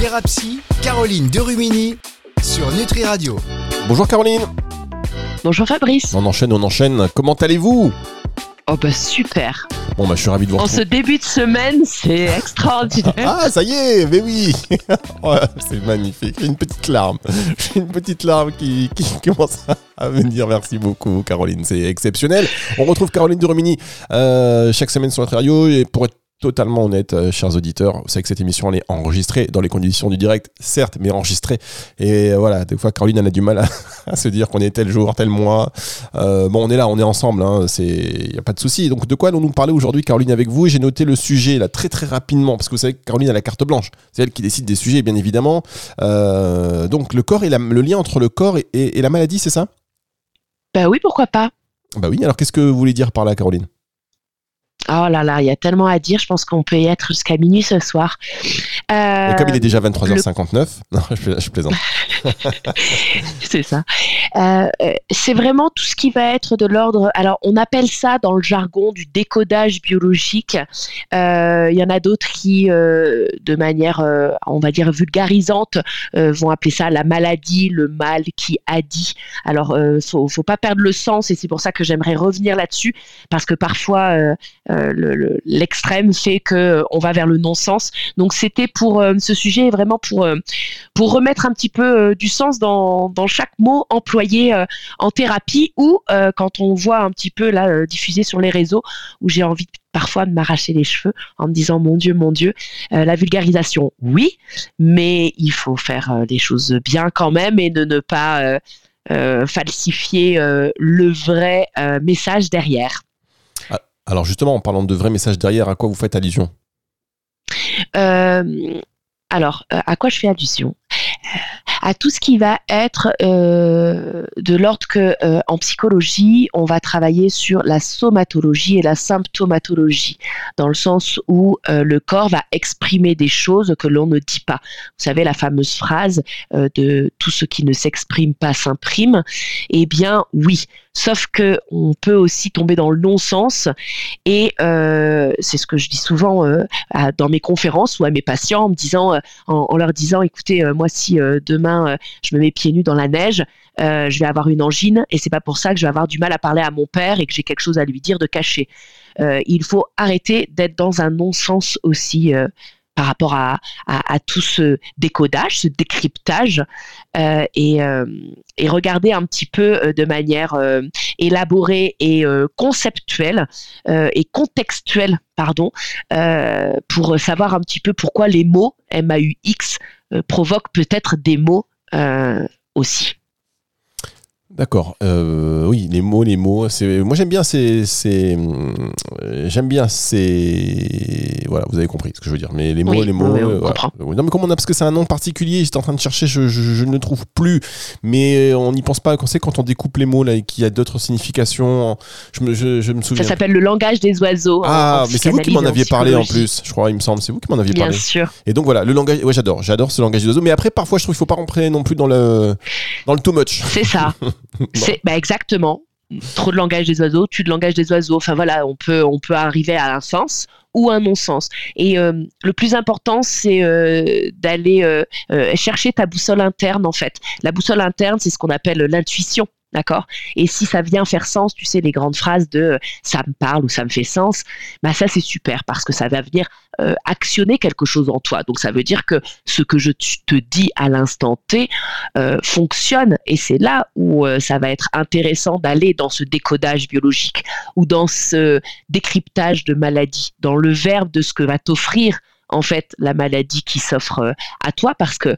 Thérapie, Caroline Derumini sur Nutri Radio. Bonjour Caroline. Bonjour Fabrice. On enchaîne, on enchaîne. Comment allez-vous? Oh bah super. Bon bah je suis ravi de vous En ce début de semaine, c'est extraordinaire. Ah ça y est, mais oui C'est magnifique. J'ai une petite larme. J'ai une petite larme qui, qui commence à me dire merci beaucoup Caroline. C'est exceptionnel. On retrouve Caroline de Romini euh, chaque semaine sur notre radio et pour être totalement honnête, euh, chers auditeurs, vous savez que cette émission elle est enregistrée dans les conditions du direct, certes, mais enregistrée. Et voilà, des fois Caroline elle a du mal à, à se dire qu'on est tel jour, tel mois. Euh, bon, on est là, on est ensemble, hein, c'est y a pas de souci. Donc de quoi allons-nous parler aujourd'hui, Caroline, avec vous? J'ai noté le sujet là très très rapidement parce que vous savez que Caroline a la carte blanche. C'est elle qui décide des sujets, bien évidemment. Euh, donc le corps et la- le lien entre le corps et, et- et la maladie, c'est ça? Bah oui, pourquoi pas. Bah oui. Alors qu'est-ce que vous voulez dire par là, Caroline? Oh là là, il y a tellement à dire, je pense qu'on peut y être jusqu'à minuit ce soir. Euh, Et comme il est déjà 23h59, non, je, pla- je plaisante. c'est ça. Euh, euh, c'est vraiment tout ce qui va être de l'ordre. Alors, on appelle ça dans le jargon du décodage biologique. Euh, Il y en a d'autres qui, euh, de manière, euh, on va dire, vulgarisante, euh, vont appeler ça la maladie, le mal qui a dit. Alors, euh, faut, faut pas perdre le sens, et c'est pour ça que j'aimerais revenir là-dessus, parce que parfois, euh, le- le- l'extrême fait que euh, on va vers le non-sens. Donc, c'était pour euh, ce sujet, vraiment pour pour remettre un petit peu du sens dans, dans chaque mot employé en thérapie ou quand on voit un petit peu là diffusé sur les réseaux où j'ai envie parfois de m'arracher les cheveux en me disant mon Dieu, mon Dieu, la vulgarisation, oui, mais il faut faire euh, les choses bien quand même et de ne pas falsifier le vrai message derrière. Alors justement, en parlant de vrais messages derrière, à quoi vous faites allusion? Euh, alors, euh, à quoi je fais allusion? Euh, À tout ce qui va être euh, de l'ordre que euh, en psychologie, on va travailler sur la somatologie et la symptomatologie, dans le sens où euh, le corps va exprimer des choses que l'on ne dit pas. Vous savez la fameuse phrase de tout ce qui ne s'exprime pas s'imprime. Eh bien, oui. Sauf que on peut aussi tomber dans le non-sens et c'est ce que je dis souvent dans mes conférences ou à mes patients en disant, en, leur disant, écoutez, moi si euh, euh, je me mets pieds nus dans la neige, euh, je vais avoir une angine et c'est pas pour ça que je vais avoir du mal à parler à mon père et que j'ai quelque chose à lui dire de caché. Euh, il faut arrêter d'être dans un non-sens aussi. par rapport à, tout ce décodage, ce décryptage, et, regarder un petit peu de manière élaborée et conceptuelle et contextuelle, pardon, pour savoir un petit peu pourquoi les mots MAUX euh, provoquent peut-être des mots euh, aussi. D'accord. Euh, oui, les mots, les mots. C'est moi j'aime bien ces, ces euh, j'aime bien ces voilà, vous avez compris ce que je veux dire. Mais les mots, Oui, les mots. oui, on euh, comprend. Non mais comment on a parce que c'est un nom particulier. J'étais en train de chercher, je, je- je ne le trouve plus. Mais on n'y pense pas. Quand c'est quand on découpe les mots là et qu'il y a d'autres significations. Je me, je, je me souviens. Ça s'appelle le langage des oiseaux. en- ah, mais c'est vous qui m'en aviez parlé en plus. Je crois, il me semble. C'est vous qui m'en aviez Bien parlé. sûr. Et donc voilà, le langage. Ouais, j'adore. J'adore ce langage des oiseaux. Mais après, parfois, je trouve qu'il faut pas rentrer non plus dans le dans le too much. C'est ça. C'est bah, exactement. Trop de langage des oiseaux, tu de langage des oiseaux. Enfin voilà, on peut on peut arriver à un sens ou un non-sens. Et euh, le plus important, c'est euh, d'aller euh, chercher ta boussole interne en fait. La boussole interne, c'est ce qu'on appelle l'intuition. D'accord? Et si ça vient faire sens, tu sais, les grandes phrases de euh, ça me parle ou ça me fait sens, bah ça c'est super parce que ça va venir euh, actionner quelque chose en toi. Donc ça veut dire que ce que je te dis à l'instant T euh, fonctionne et c'est là où ça va être intéressant d'aller dans ce décodage biologique ou dans ce décryptage de maladie, dans le verbe de ce que va t'offrir en fait la maladie qui s'offre à toi parce que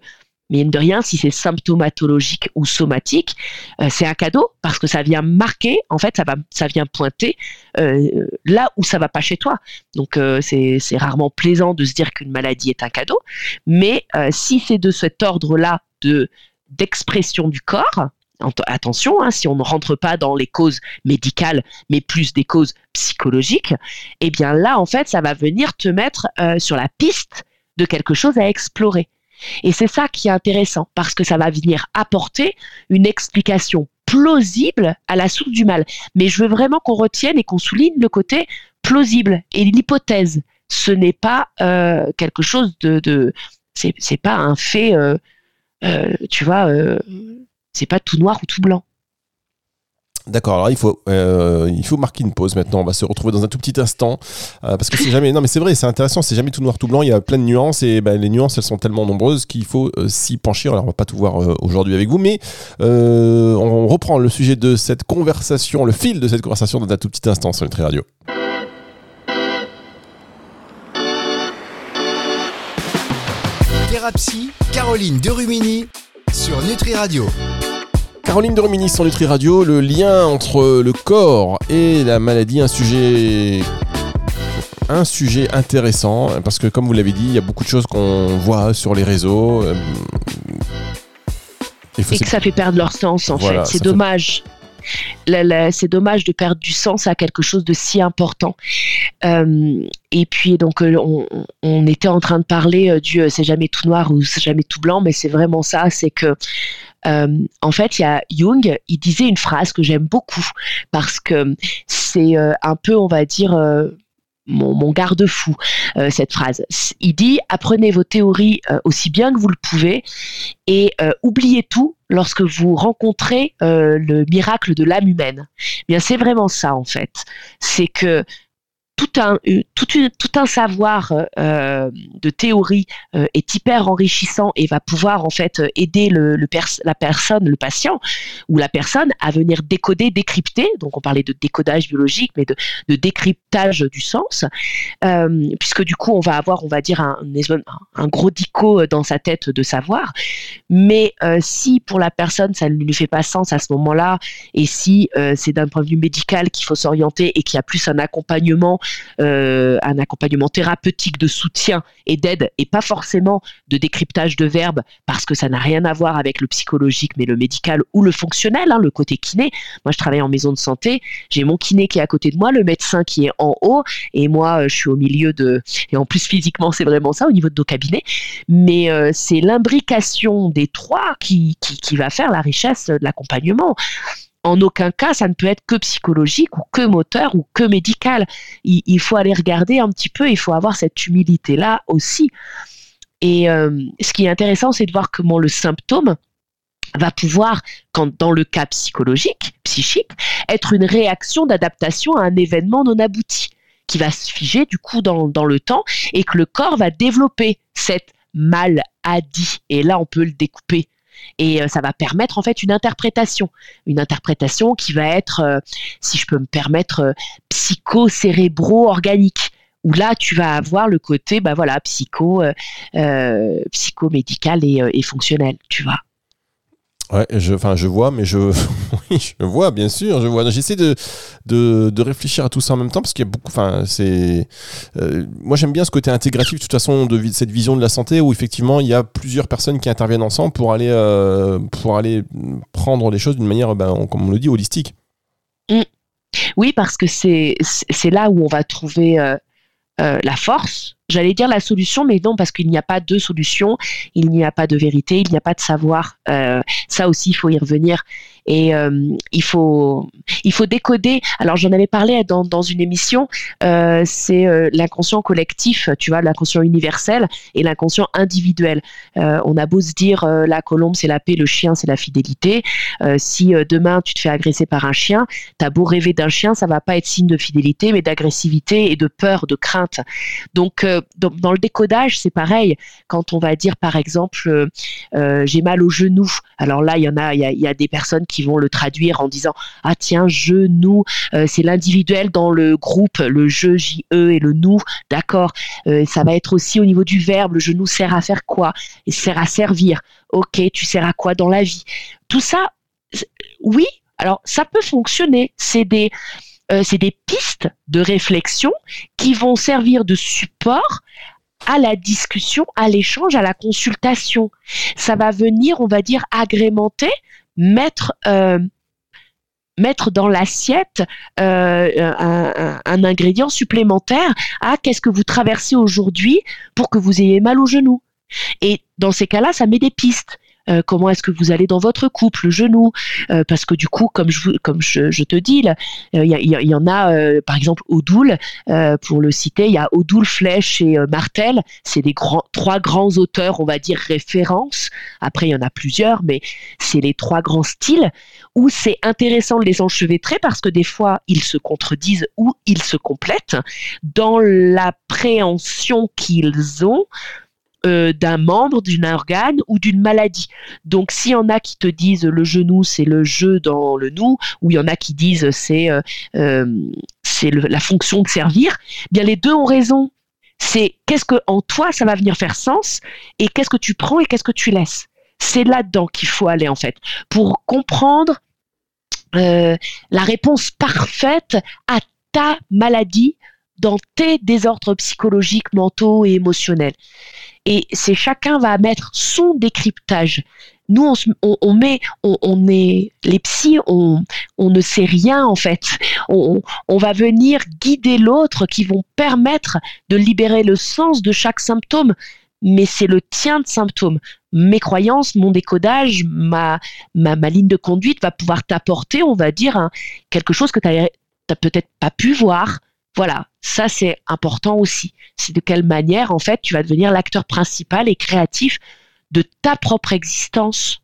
mine de rien, si c'est symptomatologique ou somatique, euh, c'est un cadeau parce que ça vient marquer, en fait, ça, va, ça vient pointer euh, là où ça va pas chez toi. Donc, euh, c'est rarement plaisant de se dire qu'une maladie est un cadeau, mais si c'est de cet ordre-là de d'expression du corps, ent- attention, hein, si on ne rentre pas dans les causes médicales, mais plus des causes psychologiques, eh bien là, en fait, ça va venir te mettre sur la piste de quelque chose à explorer. Et c'est ça qui est intéressant, parce que ça va venir apporter une explication plausible à la source du mal. Mais je veux vraiment qu'on retienne et qu'on souligne le côté plausible et l'hypothèse. Ce n'est pas euh, quelque chose de, C'est pas un fait, euh, euh, tu vois, c'est pas tout noir ou tout blanc. D'accord, alors il faut, euh, il faut marquer une pause maintenant. On va se retrouver dans un tout petit instant. euh, parce que c'est jamais. Non, mais c'est vrai, c'est intéressant. C'est jamais tout noir, tout blanc. Il y a plein de nuances. Et ben, les nuances, elles sont tellement nombreuses qu'il faut euh, s'y pencher. Alors, on va pas tout voir aujourd'hui avec vous. Mais on reprend le sujet de cette conversation, le fil de cette conversation dans un tout petit instant sur Nutri Radio. Caroline sur Nutri Radio. Caroline de Rumini sur Nutri Radio, le lien entre le corps et la maladie, un sujet un sujet intéressant parce que comme vous l'avez dit, il y a beaucoup de choses qu'on voit sur les réseaux. euh, Et que ça fait perdre leur sens, en Voilà, fait. C'est fait- dommage. C'est dommage de perdre du sens à quelque chose de si important. Euh, et puis, donc, euh, on, on était en train de parler du c'est jamais tout noir ou c'est jamais tout blanc, mais c'est vraiment ça. C'est que, en fait, il y a Jung, il disait une phrase que j'aime beaucoup parce que c'est euh, un peu, on va dire, euh, mon, garde-fou, euh, cette phrase. Il dit apprenez vos théories euh, aussi bien que vous le pouvez et euh, oubliez tout lorsque vous rencontrez euh, le miracle de l'âme humaine. Bien, c'est vraiment ça en fait. C'est que un, euh, tout, une- tout un savoir euh, de théorie euh, est hyper enrichissant et va pouvoir en fait euh, aider le, la personne, le patient ou la personne à venir décoder, décrypter. Donc on parlait de décodage biologique, mais de, décryptage du sens, Euh, puisque du coup on va avoir, on va dire un, un gros dico dans sa tête de savoir. Mais euh, si pour la personne ça ne lui fait pas sens à ce moment-là, et si euh, c'est d'un point de vue médical qu'il faut s'orienter et qu'il y a plus un accompagnement, euh, un accompagnement thérapeutique de soutien et d'aide, et pas forcément de décryptage de verbes, parce que ça n'a rien à voir avec le psychologique, mais le médical ou le fonctionnel, hein, le côté kiné. Moi, je travaille en maison de santé, j'ai mon kiné qui est à côté de moi, le médecin qui est en haut, et moi, euh, je suis au milieu de. Et en plus, physiquement, c'est vraiment ça au niveau de nos cabinets mais euh, c'est l'imbrication des trois qui, qui, qui va faire la richesse de l'accompagnement. En aucun cas, ça ne peut être que psychologique ou que moteur ou que médical. Il, faut aller regarder un petit peu, il faut avoir cette humilité-là aussi. Et euh, ce qui est intéressant, c'est de voir comment le symptôme va pouvoir, quand dans le cas psychologique, psychique, être une réaction d'adaptation à un événement non abouti, qui va se figer du coup dans, dans le temps et que le corps va développer cette maladie. Et là, on peut le découper. Et euh, ça va permettre en fait une interprétation, une interprétation qui va être, euh, si je peux me permettre, euh, psycho-cérébro-organique. Où là, tu vas avoir le côté, bah voilà, psycho, psychomédical et, et fonctionnel, tu vois. Ouais, je, enfin, je vois, mais je, je vois, bien sûr, je vois. J'essaie de, de, de réfléchir à tout ça en même temps parce qu'il y a beaucoup, enfin, c'est, euh, moi j'aime bien ce côté intégratif, de toute façon, de cette vision de la santé où effectivement il y a plusieurs personnes qui interviennent ensemble pour aller, euh, pour aller prendre les choses d'une manière, ben, comme on le dit, holistique. Oui, parce que c'est c'est là où on va trouver euh, la force. J'allais dire la solution, mais non, parce qu'il n'y a pas de solution, il n'y a pas de vérité, il n'y a pas de savoir. Euh, ça aussi, il faut y revenir. Et euh, il faut il faut décoder. Alors j'en avais parlé dans, dans une émission. euh, c'est l'inconscient collectif, tu vois, l'inconscient universel et l'inconscient individuel. On a beau se dire la colombe c'est la paix, le chien c'est la fidélité. Si demain tu te fais agresser par un chien, T'as beau rêver d'un chien, ça va pas être signe de fidélité, mais d'agressivité et de peur, de crainte. Donc, dans, dans le décodage, c'est pareil. Quand on va dire, par exemple, euh, euh, j'ai mal au genou. Alors là, il y en a, il y a, des personnes qui vont le traduire en disant, ah tiens, genou, euh, c'est l'individuel dans le groupe, le je, j, e et le nous. D'accord. Ça va être aussi au niveau du verbe. Le genou sert à faire quoi? Il sert à servir. Ok, tu sers à quoi dans la vie? Tout ça, oui, alors, ça peut fonctionner. C'est des, euh, c'est des pistes de réflexion qui vont servir de support à la discussion, à l'échange, à la consultation. Ça va venir, on va dire, agrémenter, mettre, euh, dans l'assiette euh, un ingrédient supplémentaire à qu'est-ce que vous traversez aujourd'hui pour que vous ayez mal au genou. Et dans ces cas-là, ça met des pistes. Euh, comment est-ce que vous allez dans votre couple, le genou, euh, parce que du coup, comme je, te dis, il y, en a, par exemple, Odoul, pour le citer, il y a Odoul, Flèche et Martel, c'est des grands, trois grands auteurs, on va dire, références. Après, il y en a plusieurs, mais c'est les trois grands styles où c'est intéressant de les enchevêtrer parce que des fois, ils se contredisent ou ils se complètent dans l'appréhension qu'ils ont euh, d'un membre, d'un organe ou d'une maladie. Donc, s'il y en a qui te disent le genou, c'est le jeu dans le nous, ou il y en a qui disent c'est euh, euh, la fonction de servir, eh bien les deux ont raison. C'est qu'est-ce que en toi ça va venir faire sens et qu'est-ce que tu prends et qu'est-ce que tu laisses. C'est là-dedans qu'il faut aller en fait pour comprendre la réponse parfaite à ta maladie dans tes désordres psychologiques, mentaux et émotionnels. Et c'est chacun va mettre son décryptage. Nous, on, met, on, est les psys, on, ne sait rien en fait. On, va venir guider l'autre, qui vont permettre de libérer le sens de chaque symptôme. Mais c'est le tien de symptôme. Mes croyances, mon décodage, ma, ma, ligne de conduite va pouvoir t'apporter, on va dire, quelque chose que tu n'as peut-être pas pu voir, voilà, ça c'est important aussi. C'est de quelle manière, en fait, tu vas devenir l'acteur principal et créatif de ta propre existence.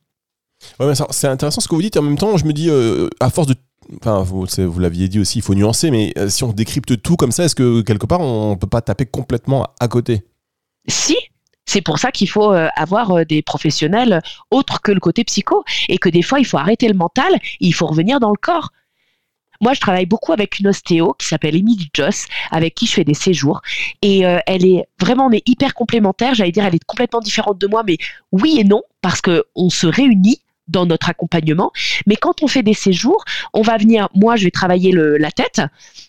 Ouais, c'est intéressant ce que vous dites. En même temps, je me dis, euh, à force de Enfin, vous, vous l'aviez dit aussi, il faut nuancer, mais euh, si on décrypte tout comme ça, est-ce que quelque part on ne peut pas taper complètement à côté? Si, c'est pour ça qu'il faut euh, avoir des professionnels autres que le côté psycho et que des fois il faut arrêter le mental et il faut revenir dans le corps. Moi, je travaille beaucoup avec une ostéo qui s'appelle Emily Joss, avec qui je fais des séjours. Et euh, elle est vraiment mais hyper complémentaire. J'allais dire, elle est complètement différente de moi, mais oui et non, parce qu'on se réunit dans notre accompagnement. Mais quand on fait des séjours, on va venir, moi je vais travailler le, la tête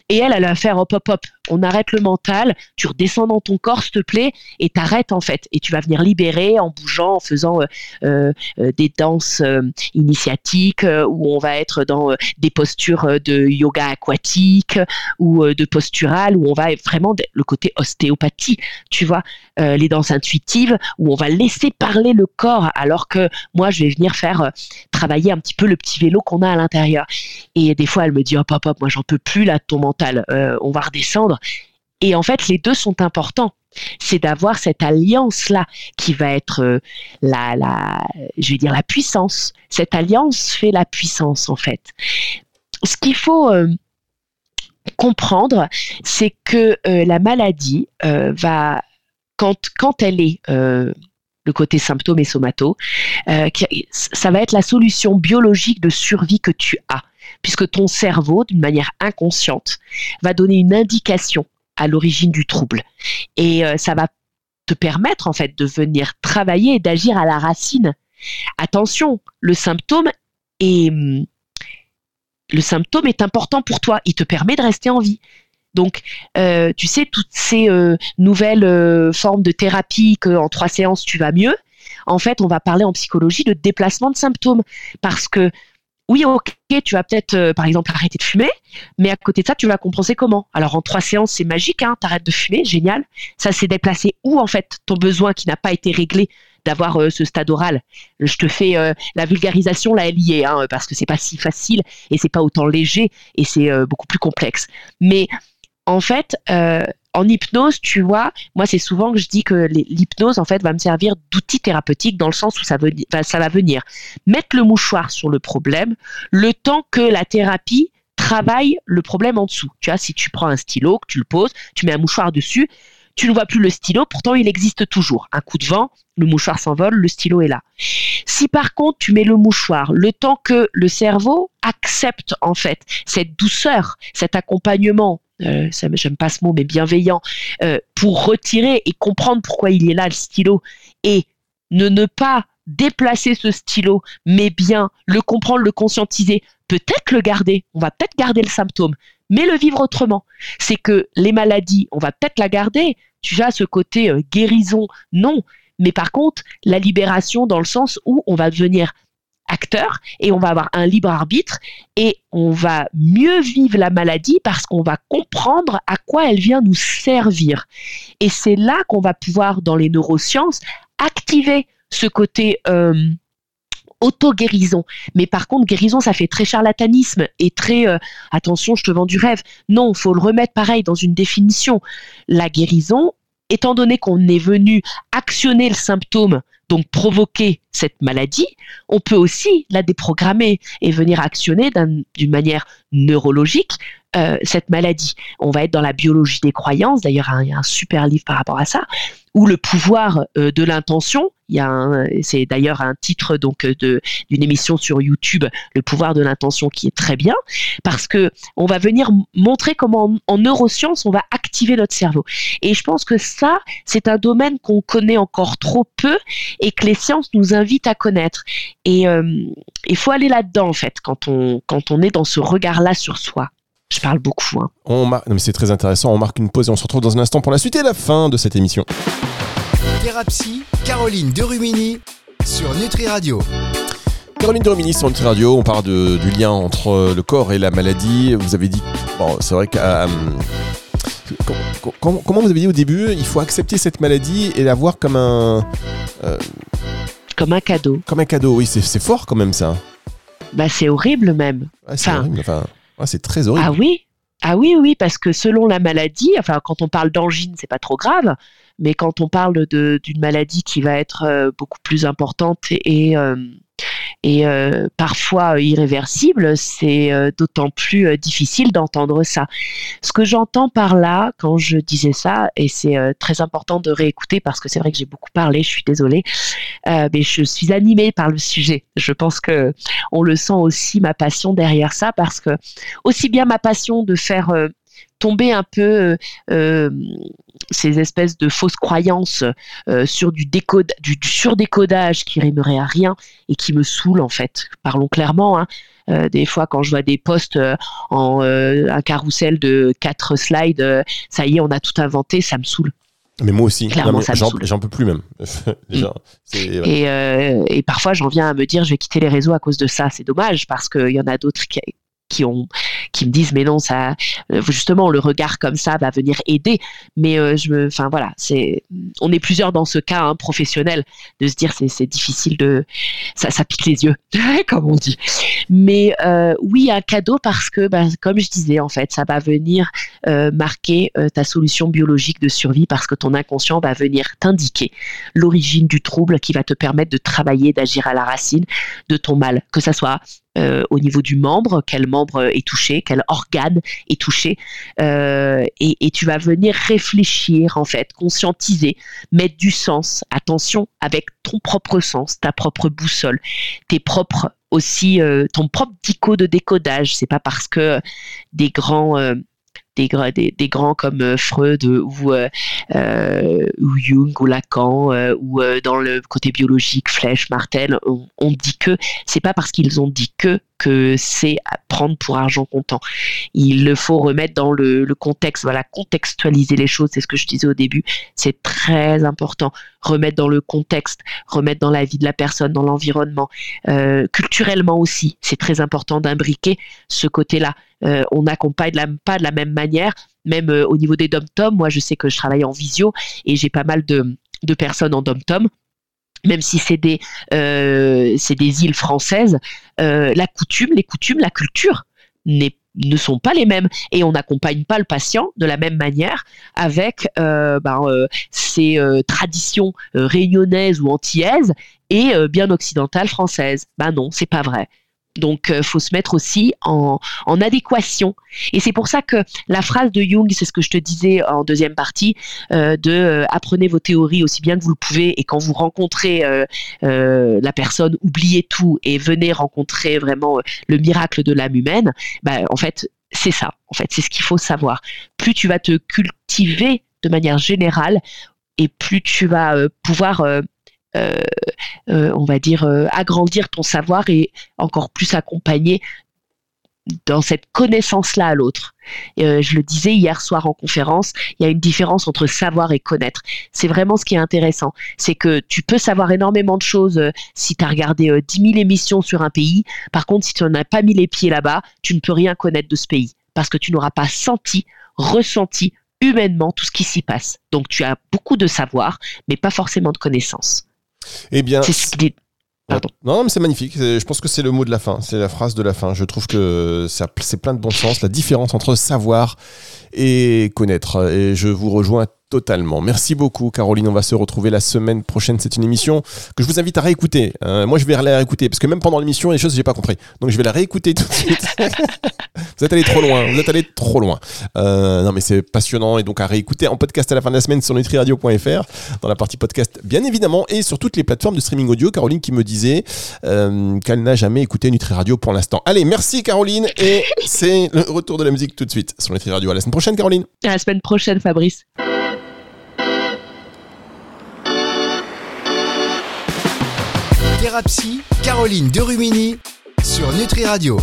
et elle, elle va faire hop hop hop, on arrête le mental, tu redescends dans ton corps s'il te plaît et t'arrêtes en fait. Et tu vas venir libérer en bougeant, en faisant euh, euh, euh, des danses initiatiques où on va être dans des postures de yoga aquatique ou de postural où on va vraiment le côté ostéopathie, tu vois, les danses intuitives où on va laisser parler le corps alors que moi je vais venir faire travailler un petit peu le petit vélo qu'on a à l'intérieur. Et des fois, elle me dit, hop, hop, hop, moi, j'en peux plus, là, ton mental, euh, on va redescendre. Et en fait, les deux sont importants. C'est d'avoir cette alliance-là qui va être euh, la, la, je dire, la puissance. Cette alliance fait la puissance, en fait. Ce qu'il faut euh, comprendre, c'est que la maladie va, quand, quand elle est côté symptômes et somato, euh, ça va être la solution biologique de survie que tu as, puisque ton cerveau, d'une manière inconsciente, va donner une indication à l'origine du trouble. Et euh, ça va te permettre en fait de venir travailler et d'agir à la racine. Attention, le symptôme hum, le symptôme est important pour toi. Il te permet de rester en vie. Donc, euh, tu sais, toutes ces euh, nouvelles euh, formes de thérapie qu'en trois séances, tu vas mieux, en fait, on va parler en psychologie de déplacement de symptômes. Parce que, oui, ok, tu vas peut-être, par exemple, arrêter de fumer, mais à côté de ça, tu vas compenser comment? Alors, en trois séances, c'est magique, hein, arrêtes de fumer, génial. Ça s'est déplacé où, en fait, ton besoin qui n'a pas été réglé d'avoir ce stade oral? Je te fais la vulgarisation, y est, hein, parce que c'est pas si facile et c'est pas autant léger et c'est beaucoup plus complexe. Mais en fait, euh, en hypnose, tu vois, moi c'est souvent que je dis que l'hypnose en fait va me servir d'outil thérapeutique dans le sens où ça, va venir mettre le mouchoir sur le problème le temps que la thérapie travaille le problème en dessous. Tu vois, si tu prends un stylo, que tu le poses, tu mets un mouchoir dessus, tu ne vois plus le stylo, pourtant il existe toujours. Un coup de vent, le mouchoir s'envole, le stylo est là. Si par contre tu mets le mouchoir, le temps que le cerveau accepte en fait cette douceur, cet accompagnement euh, j'aime pas ce mot, mais bienveillant, euh, pour retirer et comprendre pourquoi il est là, le stylo, et ne ne pas déplacer ce stylo, mais bien le comprendre, le conscientiser, peut-être le garder, on va peut-être garder le symptôme, mais le vivre autrement. C'est que les maladies, on va peut-être la garder, tu as ce côté euh, guérison, non, mais par contre, la libération dans le sens où on va devenir acteur et on va avoir un libre arbitre et on va mieux vivre la maladie parce qu'on va comprendre à quoi elle vient nous servir. Et c'est là qu'on va pouvoir, dans les neurosciences, activer ce côté euh, auto-guérison. Mais par contre, guérison, ça fait très charlatanisme et très euh, attention, je te vends du rêve. Non, faut le remettre pareil dans une définition. La guérison, étant donné qu'on est venu actionner le symptôme, donc provoquer cette maladie, on peut aussi la déprogrammer et venir actionner d'une manière neurologique euh, cette maladie. On va être dans la biologie des croyances, d'ailleurs il y a un super livre par rapport à ça, ou le pouvoir euh, de l'intention. C'est d'ailleurs un titre donc euh, d'une émission sur YouTube, le pouvoir de l'intention, qui est très bien parce que on va venir montrer comment en, neurosciences on va activer notre cerveau. Et je pense que ça, c'est un domaine qu'on connaît encore trop peu et que les sciences nous invitent à connaître. Et euh, il faut aller là-dedans en fait quand on quand on est dans ce regard-là sur soi. Je parle beaucoup. Hein. On mais c'est très intéressant. On marque une pause et on se retrouve dans un instant pour la suite et la fin de cette émission. Thérapie, Caroline Derumini sur Nutri Radio. Caroline Derumini sur Nutri Radio, on parle du lien entre le corps et la maladie. Vous avez dit, bon, c'est vrai que. Euh, comment, vous avez dit au début, il faut accepter cette maladie et la voir comme un. Euh, comme un cadeau. Comme un cadeau, oui, c'est fort quand même ça. Bah, c'est horrible même. c'est horrible, enfin c'est très horrible. Ah oui ah oui, oui, parce que selon la maladie, enfin quand on parle d'angine, c'est pas trop grave, mais quand on parle d'une maladie qui va être euh, beaucoup plus importante et, euh, et euh, parfois irréversible, c'est euh, d'autant plus euh, difficile d'entendre ça. Ce que j'entends par là, quand je disais ça, et c'est très important de réécouter parce que c'est vrai que j'ai beaucoup parlé, je suis désolée, mais je suis animée par le sujet. Je pense que on le sent aussi ma passion derrière ça parce que aussi bien ma passion de faire tomber un peu euh, euh, ces espèces de fausses croyances euh, sur du, décode, du, surdécodage qui rimerait à rien et qui me saoule en fait. Parlons clairement. Hein. des fois, quand je vois des posts en un carrousel de quatre slides, ça y est, on a tout inventé, ça me saoule. Mais moi aussi, j'en peux plus même. et, et, parfois, j'en viens à me dire, je vais quitter les réseaux à cause de ça. C'est dommage parce qu'il y en a d'autres qui, qui ont qui me disent mais non ça euh, justement le regard comme ça va venir aider. Mais euh, je me enfin voilà c'est on est plusieurs dans ce cas hein, professionnel de se dire c'est difficile de ça pique les yeux comme on dit. Mais euh, oui un cadeau parce que bah, comme je disais en fait ça va venir marquer ta solution biologique de survie parce que ton inconscient va venir t'indiquer l'origine du trouble qui va te permettre de travailler d'agir à la racine de ton mal. Que ça soit euh, au niveau du membre, quel membre est touché, quel organe est touché, euh, et, tu vas venir réfléchir en fait, conscientiser, mettre du sens. Attention avec ton propre sens, ta propre boussole, tes propres aussi euh, ton propre dico de décodage. C'est pas parce que des grands des, grands comme euh, Freud ou, euh, euh, ou Jung ou Lacan ou dans le côté biologique Flech, Martel, on, dit que c'est pas parce qu'ils ont dit que que c'est prendre pour argent comptant. Il le faut remettre dans le, contexte, voilà, contextualiser les choses, c'est ce que je disais au début, c'est très important. Remettre dans le contexte, remettre dans la vie de la personne, dans l'environnement, culturellement aussi, c'est très important d'imbriquer ce côté-là. Euh, on n'accompagne pas de la même manière, même euh, au niveau des dom-tom. Moi, je sais que je travaille en visio et j'ai pas mal de, personnes en dom-tom même si c'est des, euh, des îles françaises, la coutume, les coutumes, la culture ne sont pas les mêmes et on n'accompagne pas le patient de la même manière avec ben, ces traditions réunionnaises ou antillaises et bien occidentales françaises. Ben non, c'est pas vrai. Donc, euh, faut se mettre aussi en, adéquation. Et c'est pour ça que la phrase de Jung, c'est ce que je te disais en deuxième partie, euh, de euh, apprenez vos théories aussi bien que vous le pouvez, et quand vous rencontrez la personne, oubliez tout et venez rencontrer vraiment le miracle de l'âme humaine. Bah, en fait, c'est ça. En fait, c'est ce qu'il faut savoir. Plus tu vas te cultiver de manière générale, et plus tu vas pouvoir on va dire, euh, agrandir ton savoir et encore plus accompagner dans cette connaissance-là à l'autre. je le disais hier soir en conférence, il y a une différence entre savoir et connaître. C'est vraiment ce qui est intéressant. C'est que tu peux savoir énormément de choses si tu as regardé 10 000 émissions sur un pays. Par contre, si tu n'as pas mis les pieds là-bas, tu ne peux rien connaître de ce pays parce que tu n'auras pas senti, ressenti humainement tout ce qui s'y passe. Donc tu as beaucoup de savoir, mais pas forcément de connaissances. Eh bien, Pardon. Non, mais c'est magnifique. Je pense que c'est le mot de la fin. C'est la phrase de la fin. Je trouve que c'est plein de bon sens. La différence entre savoir et connaître. Et je vous rejoins totalement. Merci beaucoup, Caroline. On va se retrouver la semaine prochaine. C'est une émission que je vous invite à réécouter. Euh, moi, je vais la réécouter parce que même pendant l'émission, il y a des choses que j'ai pas compris. Donc, je vais la réécouter tout de suite. vous êtes allé trop loin. Vous êtes allé trop loin. Euh, non, mais c'est passionnant et donc à réécouter en podcast à la fin de la semaine sur nutriradio.fr dans la partie podcast, bien évidemment, et sur toutes les plateformes de streaming audio. Caroline qui me disait euh, qu'elle n'a jamais écouté Nutriradio pour l'instant. Allez, merci, Caroline. Et c'est le retour de la musique tout de suite sur Nutriradio. À la semaine prochaine, Caroline. À la semaine prochaine, Fabrice. Thérapie, Caroline Derumini sur Nutri Radio.